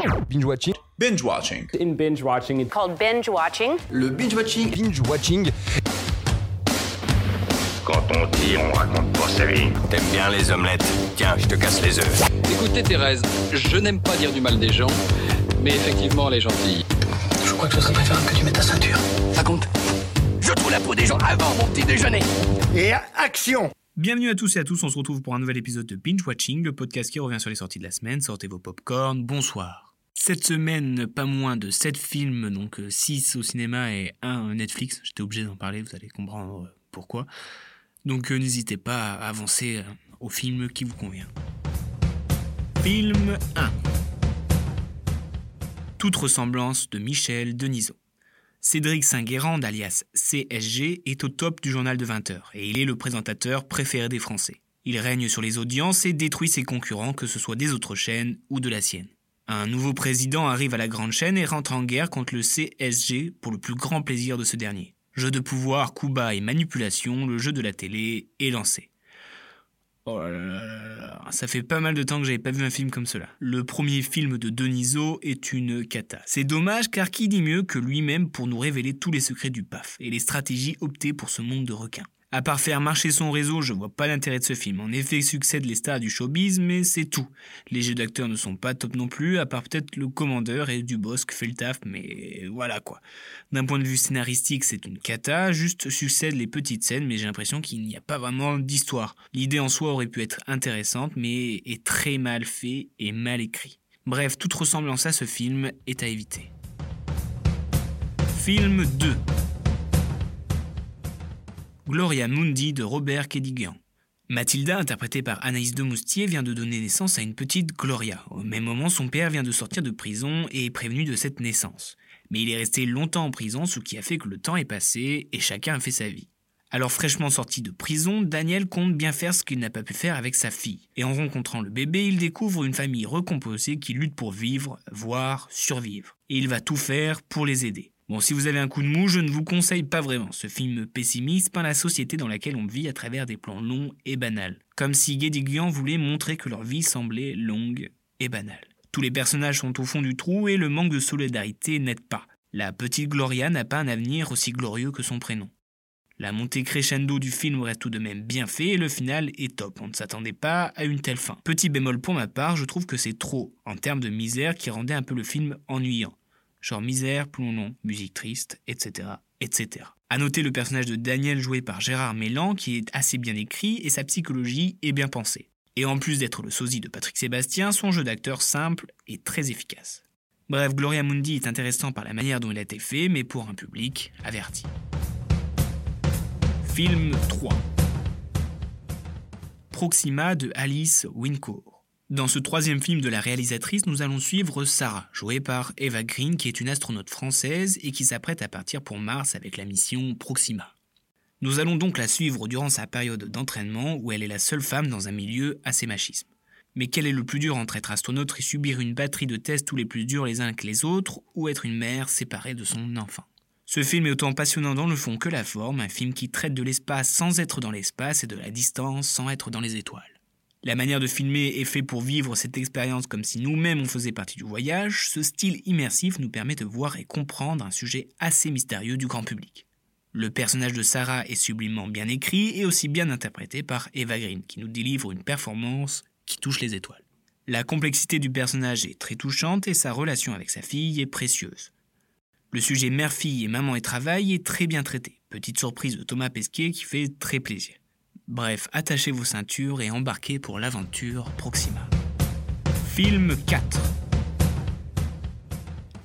Binge watching. Binge watching. In binge watching, It's called binge watching. Le binge watching. Binge watching. Quand on dit, on raconte pas sa vie. T'aimes bien les omelettes Tiens, je te casse les œufs. Écoutez Thérèse, je n'aime pas dire du mal des gens, mais effectivement elle est gentille. Je crois que ce serait préférable que tu mettes ta ceinture. Ça compte Je trouve la peau des gens avant mon petit déjeuner. Et action Bienvenue à tous et à tous, on se retrouve pour un nouvel épisode de Binge Watching, le podcast qui revient sur les sorties de la semaine. Sortez vos popcorn, bonsoir. Cette semaine, pas moins de 7 films, donc 6 au cinéma et 1 Netflix. J'étais obligé d'en parler, vous allez comprendre euh, pourquoi. Donc euh, n'hésitez pas à avancer euh, au film qui vous convient. Film 1 Toute ressemblance de Michel Denisot. Cédric Saint-Guérand, alias CSG, est au top du journal de 20h et il est le présentateur préféré des Français. Il règne sur les audiences et détruit ses concurrents, que ce soit des autres chaînes ou de la sienne. Un nouveau président arrive à la grande chaîne et rentre en guerre contre le CSG pour le plus grand plaisir de ce dernier. Jeu de pouvoir, coups bas et manipulation, le jeu de la télé est lancé. Oh là là là ça fait pas mal de temps que j'avais pas vu un film comme cela. Le premier film de Denisot est une cata. C'est dommage car qui dit mieux que lui-même pour nous révéler tous les secrets du PAF et les stratégies optées pour ce monde de requins. À part faire marcher son réseau, je vois pas l'intérêt de ce film. En effet, succèdent les stars du showbiz, mais c'est tout. Les jeux d'acteurs ne sont pas top non plus, à part peut-être le commandeur et Dubosc fait le taf, mais voilà quoi. D'un point de vue scénaristique, c'est une cata, juste succèdent les petites scènes, mais j'ai l'impression qu'il n'y a pas vraiment d'histoire. L'idée en soi aurait pu être intéressante, mais est très mal fait et mal écrit. Bref, toute ressemblance à ce film est à éviter. Film 2 Gloria Mundi de Robert Kédiguian. Mathilda, interprétée par Anaïs de Moustier, vient de donner naissance à une petite Gloria. Au même moment, son père vient de sortir de prison et est prévenu de cette naissance. Mais il est resté longtemps en prison, ce qui a fait que le temps est passé et chacun a fait sa vie. Alors fraîchement sorti de prison, Daniel compte bien faire ce qu'il n'a pas pu faire avec sa fille. Et en rencontrant le bébé, il découvre une famille recomposée qui lutte pour vivre, voire survivre. Et il va tout faire pour les aider. Bon, si vous avez un coup de mou, je ne vous conseille pas vraiment. Ce film pessimiste peint la société dans laquelle on vit à travers des plans longs et banals. Comme si Guédiguian voulait montrer que leur vie semblait longue et banale. Tous les personnages sont au fond du trou et le manque de solidarité n'aide pas. La petite Gloria n'a pas un avenir aussi glorieux que son prénom. La montée crescendo du film reste tout de même bien fait et le final est top. On ne s'attendait pas à une telle fin. Petit bémol pour ma part, je trouve que c'est trop en termes de misère qui rendait un peu le film ennuyant. Genre misère, plomb long, musique triste, etc. etc. À noter le personnage de Daniel joué par Gérard Mélan qui est assez bien écrit et sa psychologie est bien pensée. Et en plus d'être le sosie de Patrick Sébastien, son jeu d'acteur simple et très efficace. Bref, Gloria Mundi est intéressant par la manière dont il a été fait, mais pour un public averti. Film 3 Proxima de Alice Wincourt. Dans ce troisième film de la réalisatrice, nous allons suivre Sarah, jouée par Eva Green, qui est une astronaute française et qui s'apprête à partir pour Mars avec la mission Proxima. Nous allons donc la suivre durant sa période d'entraînement où elle est la seule femme dans un milieu assez machisme. Mais quel est le plus dur entre être astronaute et subir une batterie de tests tous les plus durs les uns que les autres, ou être une mère séparée de son enfant? Ce film est autant passionnant dans le fond que la forme, un film qui traite de l'espace sans être dans l'espace et de la distance sans être dans les étoiles. La manière de filmer est faite pour vivre cette expérience comme si nous-mêmes on faisait partie du voyage. Ce style immersif nous permet de voir et comprendre un sujet assez mystérieux du grand public. Le personnage de Sarah est sublimement bien écrit et aussi bien interprété par Eva Green, qui nous délivre une performance qui touche les étoiles. La complexité du personnage est très touchante et sa relation avec sa fille est précieuse. Le sujet mère-fille et maman et travail est très bien traité. Petite surprise de Thomas Pesquet qui fait très plaisir. Bref, attachez vos ceintures et embarquez pour l'aventure Proxima. Film 4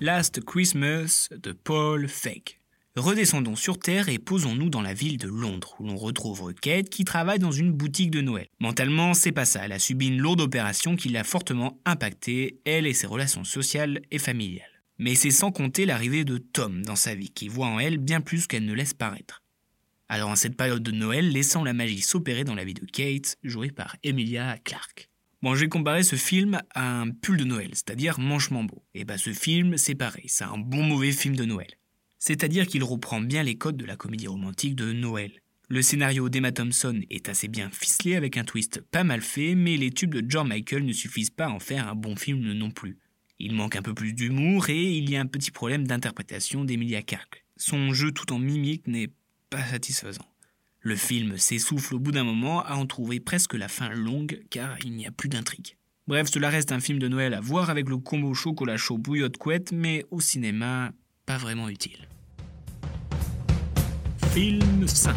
Last Christmas de Paul Feig. Redescendons sur Terre et posons-nous dans la ville de Londres, où l'on retrouve Kate qui travaille dans une boutique de Noël. Mentalement, c'est pas ça, elle a subi une lourde opération qui l'a fortement impactée, elle et ses relations sociales et familiales. Mais c'est sans compter l'arrivée de Tom dans sa vie, qui voit en elle bien plus qu'elle ne laisse paraître. Alors en cette période de Noël, laissant la magie s'opérer dans la vie de Kate, jouée par Emilia Clarke. Bon, je vais comparer ce film à un pull de Noël, c'est-à-dire Manchement beau. Et bah ce film, c'est pareil, c'est un bon mauvais film de Noël. C'est-à-dire qu'il reprend bien les codes de la comédie romantique de Noël. Le scénario d'Emma Thompson est assez bien ficelé avec un twist pas mal fait, mais les tubes de George Michael ne suffisent pas à en faire un bon film non plus. Il manque un peu plus d'humour et il y a un petit problème d'interprétation d'Emilia Clarke. Son jeu tout en mimique n'est pas satisfaisant. Le film s'essouffle au bout d'un moment à en trouver presque la fin longue car il n'y a plus d'intrigue. Bref, cela reste un film de Noël à voir avec le combo chocolat chaud bouillotte couette, mais au cinéma, pas vraiment utile. Film 5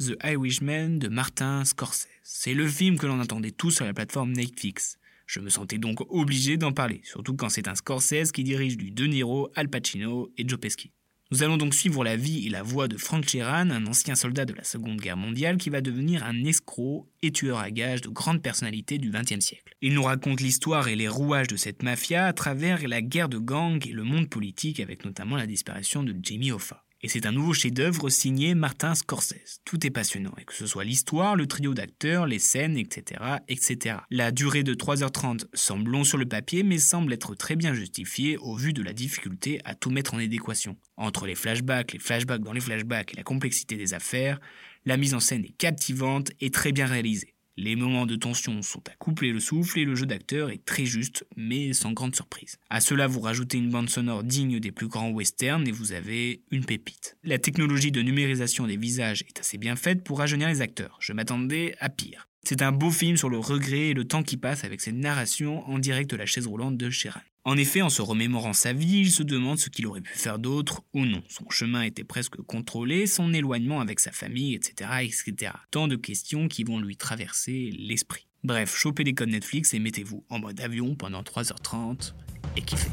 The Irishman de Martin Scorsese. C'est le film que l'on attendait tous sur la plateforme Netflix. Je me sentais donc obligé d'en parler, surtout quand c'est un Scorsese qui dirige du De Niro, Al Pacino et Joe Pesci. Nous allons donc suivre la vie et la voix de Frank Sheeran, un ancien soldat de la Seconde Guerre mondiale qui va devenir un escroc et tueur à gages de grande personnalité du XXe siècle. Il nous raconte l'histoire et les rouages de cette mafia à travers la guerre de gang et le monde politique avec notamment la disparition de Jimmy Hoffa. Et c'est un nouveau chef-d'œuvre signé Martin Scorsese. Tout est passionnant, et que ce soit l'histoire, le trio d'acteurs, les scènes, etc., etc. La durée de 3h30 semble long sur le papier, mais semble être très bien justifiée au vu de la difficulté à tout mettre en adéquation. Entre les flashbacks, les flashbacks dans les flashbacks et la complexité des affaires, la mise en scène est captivante et très bien réalisée. Les moments de tension sont à coupler le souffle et le jeu d'acteur est très juste, mais sans grande surprise. À cela, vous rajoutez une bande sonore digne des plus grands westerns et vous avez une pépite. La technologie de numérisation des visages est assez bien faite pour rajeunir les acteurs. Je m'attendais à pire. C'est un beau film sur le regret et le temps qui passe avec cette narration en direct de la chaise roulante de Sheeran. En effet, en se remémorant sa vie, il se demande ce qu'il aurait pu faire d'autre ou non. Son chemin était presque contrôlé, son éloignement avec sa famille, etc., etc. Tant de questions qui vont lui traverser l'esprit. Bref, chopez les codes Netflix et mettez-vous en mode avion pendant 3h30 et kiffez.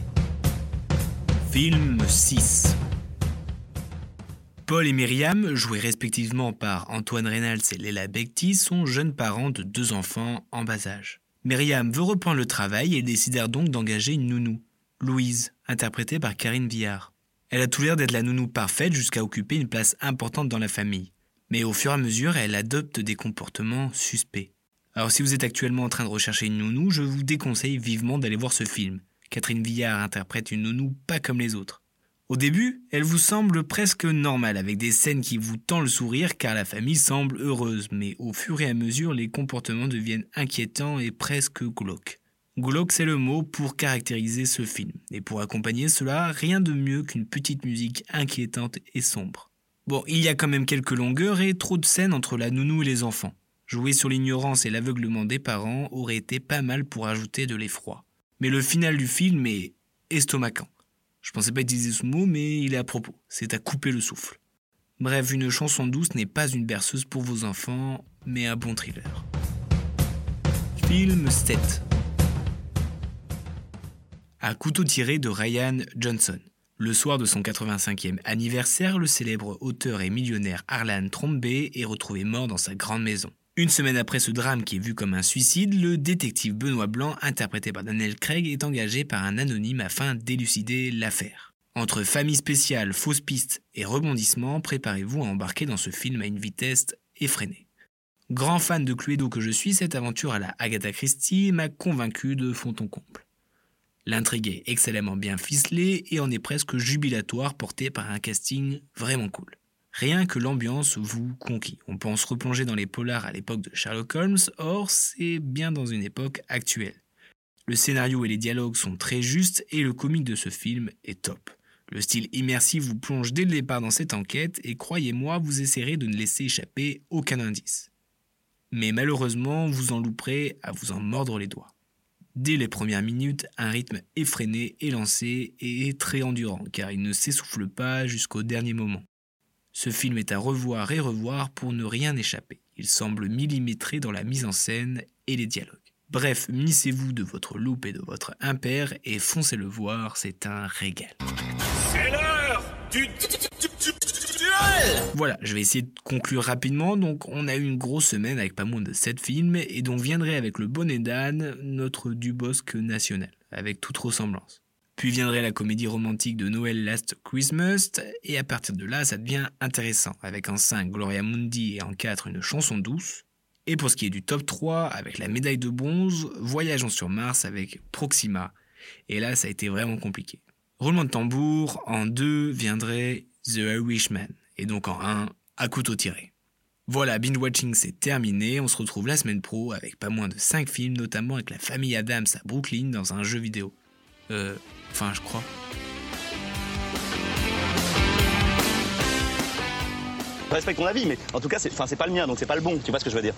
Film 6 Paul et Myriam, joués respectivement par Antoine Reynolds et Léla Becti, sont jeunes parents de deux enfants en bas âge. Myriam veut reprendre le travail et décidèrent donc d'engager une nounou, Louise, interprétée par Karine Villard. Elle a tout l'air d'être la nounou parfaite jusqu'à occuper une place importante dans la famille. Mais au fur et à mesure, elle adopte des comportements suspects. Alors si vous êtes actuellement en train de rechercher une nounou, je vous déconseille vivement d'aller voir ce film. Catherine Villard interprète une nounou pas comme les autres. Au début, elle vous semble presque normale, avec des scènes qui vous tendent le sourire car la famille semble heureuse, mais au fur et à mesure, les comportements deviennent inquiétants et presque glauques. Glauque, c'est le mot pour caractériser ce film, et pour accompagner cela, rien de mieux qu'une petite musique inquiétante et sombre. Bon, il y a quand même quelques longueurs et trop de scènes entre la nounou et les enfants. Jouer sur l'ignorance et l'aveuglement des parents aurait été pas mal pour ajouter de l'effroi. Mais le final du film est estomacant. Je pensais pas utiliser ce mot, mais il est à propos. C'est à couper le souffle. Bref, une chanson douce n'est pas une berceuse pour vos enfants, mais un bon thriller. Film 7 À couteau tiré de Ryan Johnson. Le soir de son 85e anniversaire, le célèbre auteur et millionnaire Arlan Trombé est retrouvé mort dans sa grande maison. Une semaine après ce drame qui est vu comme un suicide, le détective Benoît Blanc, interprété par Daniel Craig, est engagé par un anonyme afin d'élucider l'affaire. Entre famille spéciale, fausses pistes et rebondissements, préparez-vous à embarquer dans ce film à une vitesse effrénée. Grand fan de Cluedo que je suis, cette aventure à la Agatha Christie m'a convaincu de fond en comble. L'intrigue est excellemment bien ficelée et en est presque jubilatoire portée par un casting vraiment cool. Rien que l'ambiance vous conquit. On pense replonger dans les polars à l'époque de Sherlock Holmes, or c'est bien dans une époque actuelle. Le scénario et les dialogues sont très justes et le comique de ce film est top. Le style immersif vous plonge dès le départ dans cette enquête et croyez-moi, vous essaierez de ne laisser échapper aucun indice. Mais malheureusement, vous en louperez à vous en mordre les doigts. Dès les premières minutes, un rythme effréné est lancé et très endurant car il ne s'essouffle pas jusqu'au dernier moment. Ce film est à revoir et revoir pour ne rien échapper. Il semble millimétré dans la mise en scène et les dialogues. Bref, munissez-vous de votre loupe et de votre impair et foncez le voir, c'est un régal. C'est l'heure du Voilà, je vais essayer de conclure rapidement. Donc, on a eu une grosse semaine avec pas moins de 7 films et dont viendrait avec le bonnet d'âne notre Dubosc national, avec toute ressemblance. Puis viendrait la comédie romantique de Noël Last Christmas, et à partir de là, ça devient intéressant, avec en 5 Gloria Mundi et en 4 une chanson douce. Et pour ce qui est du top 3, avec la médaille de bronze, Voyageons sur Mars avec Proxima. Et là, ça a été vraiment compliqué. Roulement de tambour, en 2 viendrait The Irishman, et donc en 1, à couteau tiré. Voilà, binge watching c'est terminé, on se retrouve la semaine pro avec pas moins de 5 films, notamment avec la famille Adams à Brooklyn dans un jeu vidéo. Euh, enfin je crois. Respecte ton avis, mais en tout cas, c'est pas le mien, donc c'est pas le bon. Tu vois ce que je veux dire